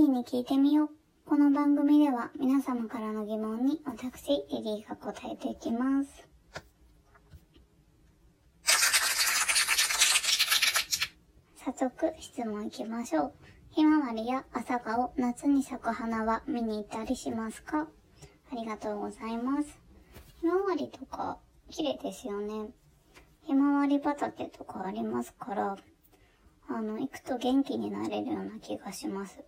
リーに聞いてみよう。この番組では皆様からの疑問に私、リリーが答えていきます。早速質問いきましょう。ひまわりや朝顔、夏に咲く花は見に行ったりしますか？ありがとうございます。ひまわりとか綺麗ですよね。ひまわり畑とかありますから、あの、行くと元気になれるような気がします。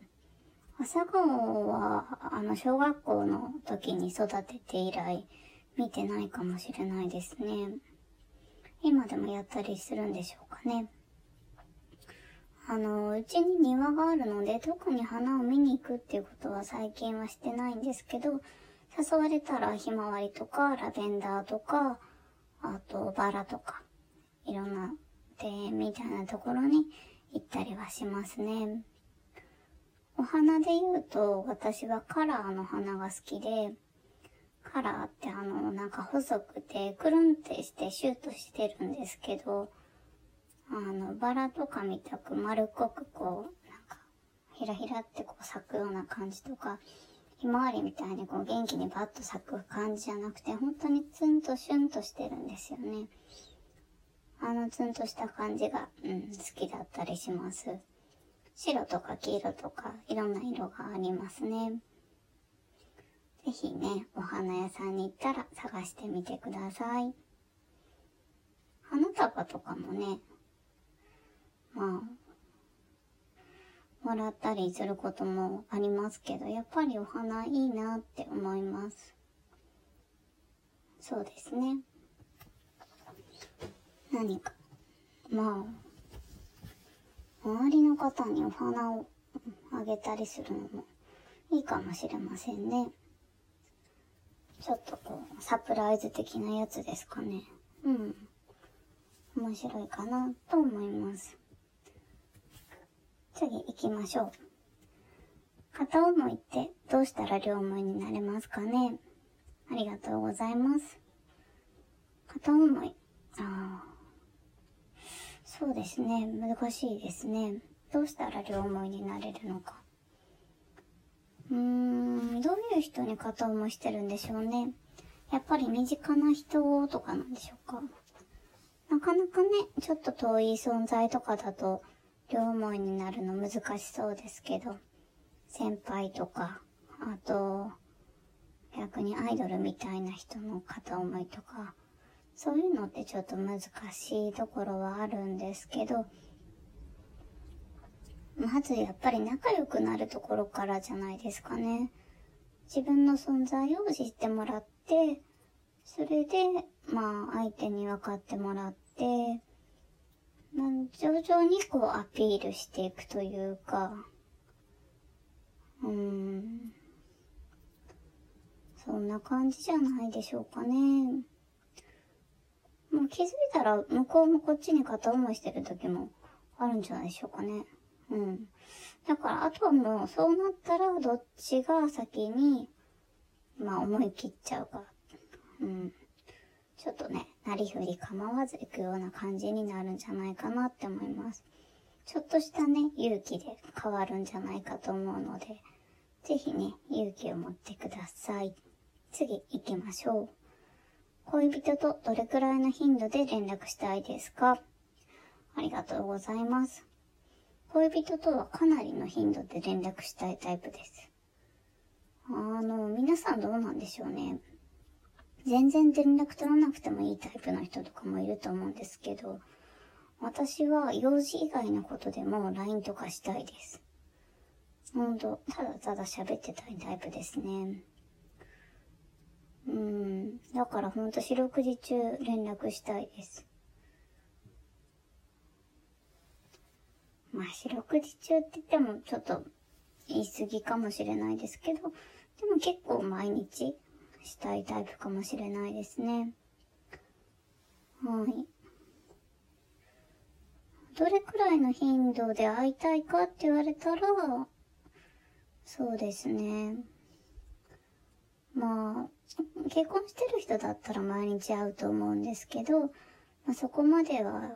朝顔は、あの、小学校の時に育てて以来、見てないかもしれないですね。今でもやったりするんでしょうかね。あの、うちに庭があるので、特に花を見に行くっていうことは最近はしてないんですけど、誘われたらひまわりとか、ラベンダーとか、あとバラとか、いろんな庭園みたいなところに行ったりはしますね。お花で言うと、私はカラーの花が好きで、カラーってあの、なんか細くて、くるんってしてシュートしてるんですけど、あの、バラとかみたく丸っこくこう、なんか、ひらひらってこう咲くような感じとか、ひまわりみたいにこう元気にバッと咲く感じじゃなくて、本当にツンとシュンとしてるんですよね。あのツンとした感じが、うん、好きだったりします。白とか黄色とかいろんな色がありますね。ぜひね、お花屋さんに行ったら探してみてください。花束とかもね、まあ、もらったりすることもありますけど、やっぱりお花いいなって思います。そうですね。何か、まあ、周りの方にお花をあげたりするのもいいかもしれませんね。ちょっとこう、サプライズ的なやつですかね。うん。面白いかなと思います。次行きましょう。片思いってどうしたら両思いになれますかねありがとうございます。片思い。ああ。そうですね。難しいですね。どうしたら両思いになれるのか。うーん、どういう人に片思いしてるんでしょうね。やっぱり身近な人とかなんでしょうか。なかなかね、ちょっと遠い存在とかだと、両思いになるの難しそうですけど、先輩とか、あと、逆にアイドルみたいな人の片思いとか、そういうのってちょっと難しいところはあるんですけど、まずやっぱり仲良くなるところからじゃないですかね。自分の存在を知ってもらって、それで、まあ相手に分かってもらって、まあ、徐々にこうアピールしていくというか、うーん、そんな感じじゃないでしょうかね。もう気づいたら向こうもこっちに片思いしてる時もあるんじゃないでしょうかね。うん。だから、あとはもう、そうなったら、どっちが先に、まあ、思い切っちゃうか。うん。ちょっとね、なりふり構わず行くような感じになるんじゃないかなって思います。ちょっとしたね、勇気で変わるんじゃないかと思うので、ぜひね、勇気を持ってください。次行きましょう。恋人とどれくらいの頻度で連絡したいですか？ありがとうございます。恋人とはかなりの頻度で連絡したいタイプです。あの、皆さんどうなんでしょうね。全然連絡取らなくてもいいタイプの人とかもいると思うんですけど、私は用事以外のことでも LINE とかしたいです。ほんと、ただただ喋ってたいタイプですね。うん。だからほんと四六時中連絡したいです。まあ四六時中って言ってもちょっと言い過ぎかもしれないですけど、でも結構毎日したいタイプかもしれないですね。はい。どれくらいの頻度で会いたいかって言われたら、そうですね。まあ、結婚してる人だったら毎日会うと思うんですけど、まあ、そこまでは、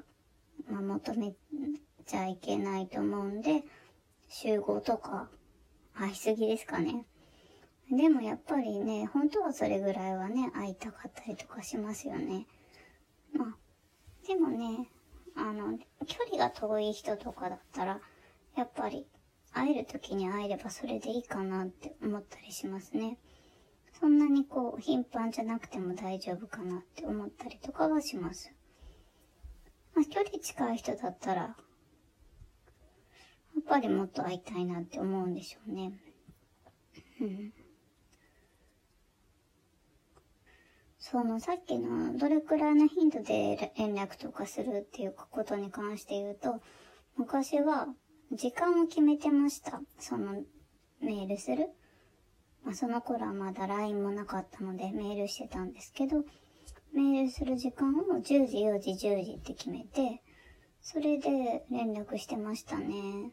まあ、求めちゃいけないと思うんで、集合とか会いすぎですかね。でもやっぱりね、本当はそれぐらいはね、会いたかったりとかしますよね。まあ、でもね、あの、距離が遠い人とかだったら、やっぱり会える時に会えればそれでいいかなって思ったりしますね。そんなにこう、頻繁じゃなくても大丈夫かなって思ったりとかはします。まあ、距離近い人だったら、やっぱりもっと会いたいなって思うんでしょうね。うん。そのさっきのどれくらいの頻度で連絡とかするっていうことに関して言うと、昔は時間を決めてました。そのメールする。まあ、その頃はまだ LINE もなかったのでメールしてたんですけど、メールする時間を10時、4時、10時って決めて、それで連絡してましたね。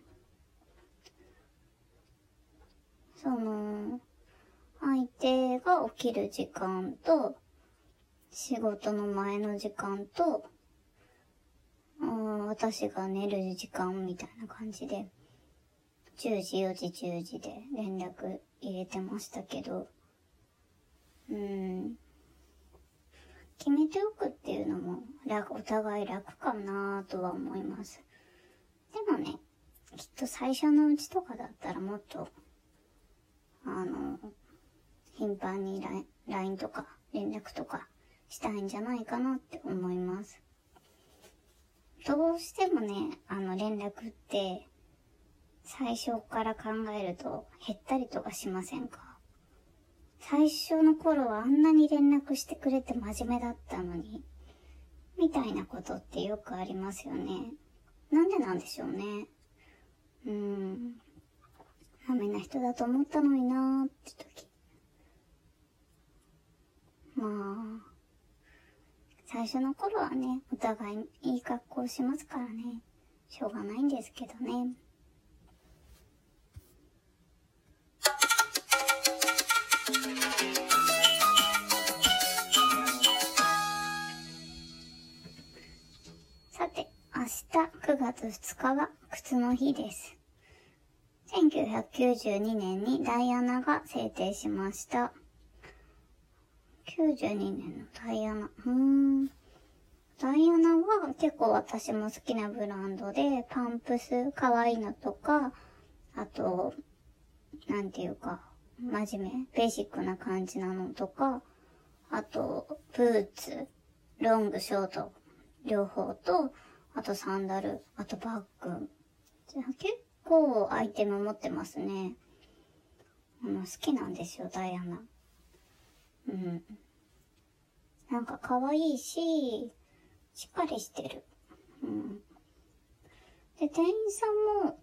その、相手が起きる時間と、仕事の前の時間と、私が寝る時間みたいな感じで、10時、4時、10時で連絡入れてましたけど、うん、決めておくっていうのも楽、お互い楽かなとは思います。でもね、きっと最初のうちとかだったらもっと、あの、頻繁に LINE とか連絡とかしたいんじゃないかなって思います。どうしてもね、あの連絡って最初から考えると減ったりとかしませんか？最初の頃はあんなに連絡してくれて真面目だったのに、みたいなことってよくありますよね。なんでなんでしょうね。うーん。ダメな人だと思ったのになーって時。まあ、最初の頃はね、お互いいい格好しますからね、しょうがないんですけどね。明日9月2日は靴の日です。1992年にダイアナが制定しました。92年のダイアナ。うーん。ダイアナは結構私も好きなブランドで、パンプス可愛いのとか、あと、なんていうか、真面目、ベーシックな感じなのとか、あと、ブーツ、ロング、ショート、両方と、あとサンダル、あとバッグ。じゃあ結構アイテム持ってますね。あの、好きなんですよ、ダイアナ。うん。なんか可愛いし、しっかりしてる。うん。で、店員さんも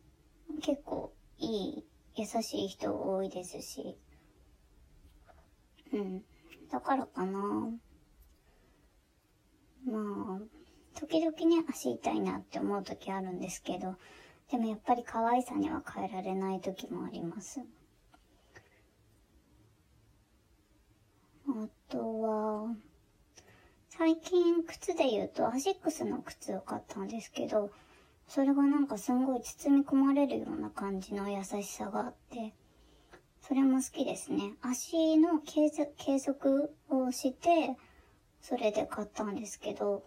結構いい、優しい人多いですし。うん。だからかな。まあ、時々ね、足痛いなって思う時あるんですけど、でもやっぱり可愛さには変えられない時もあります。あとは、最近靴で言うとアシックスの靴を買ったんですけど、それがなんかすんごい包み込まれるような感じの優しさがあって、それも好きですね。足の計測をして、それで買ったんですけど、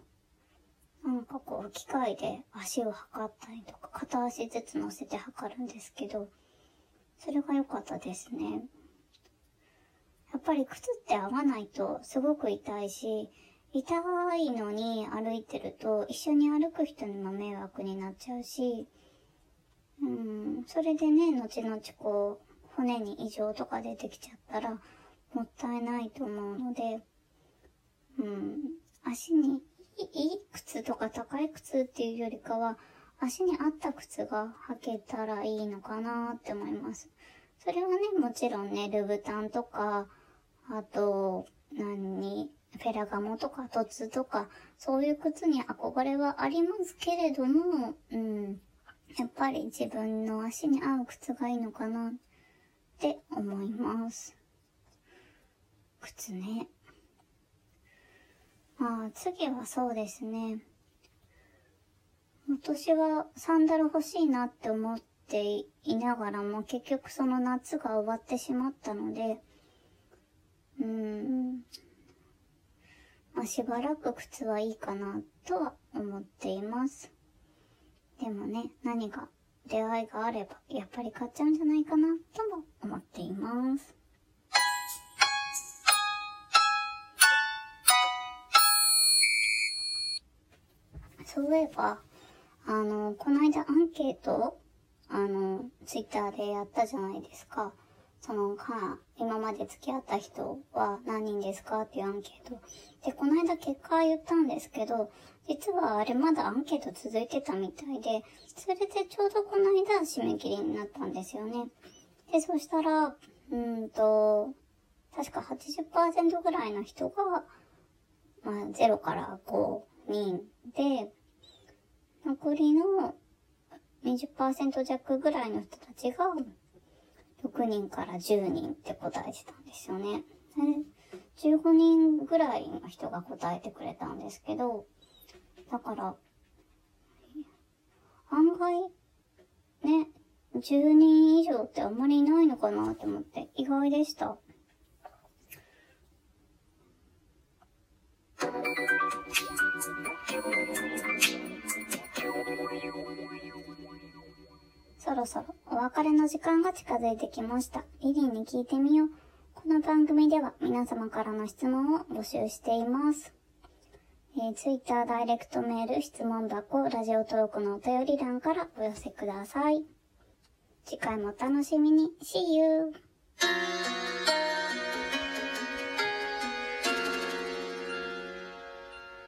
なんかこう機械で足を測ったりとか、片足ずつ乗せて測るんですけど、それが良かったですね。やっぱり靴って合わないとすごく痛いし、痛いのに歩いてると一緒に歩く人にも迷惑になっちゃうし、うん、それでね、後々こう、骨に異常とか出てきちゃったらもったいないと思うので、うん、足にいい靴とか高い靴っていうよりかは、足に合った靴が履けたらいいのかなって思います。それはね、もちろんね、ルブタンとか、あと、何、フェラガモとかトツとか、そういう靴に憧れはありますけれども、うん、やっぱり自分の足に合う靴がいいのかなって思います。靴ね。まあ、次はそうですね。今年はサンダル欲しいなって思っていながらも結局その夏が終わってしまったので、うん、まあ、しばらく靴はいいかなとは思っています。でもね、何か出会いがあれば、やっぱり買っちゃうんじゃないかなとも思っています。そういえば、あの、この間アンケート、あの、ツイッターでやったじゃないですか。その、か、今まで付き合った人は何人ですかっていうアンケート。で、この間結果言ったんですけど、実はあれまだアンケート続いてたみたいで、それでちょうどこの間締め切りになったんですよね。で、そしたら、うんと、確か80%ぐらいの人が、まあ、0から5人で、残りの20%弱ぐらいの人たちが、6人から10人って答えてたんですよね。15人ぐらいの人が答えてくれたんですけど、だから、案外、ね、10人以上ってあんまりいないのかなと思って意外でした。そろそろお別れの時間が近づいてきました。リリーに聞いてみよう。この番組では皆様からの質問を募集しています。えー、Twitter ダイレクトメール、質問箱、ラジオトークのお便り欄からお寄せください。次回もお楽しみに。See you!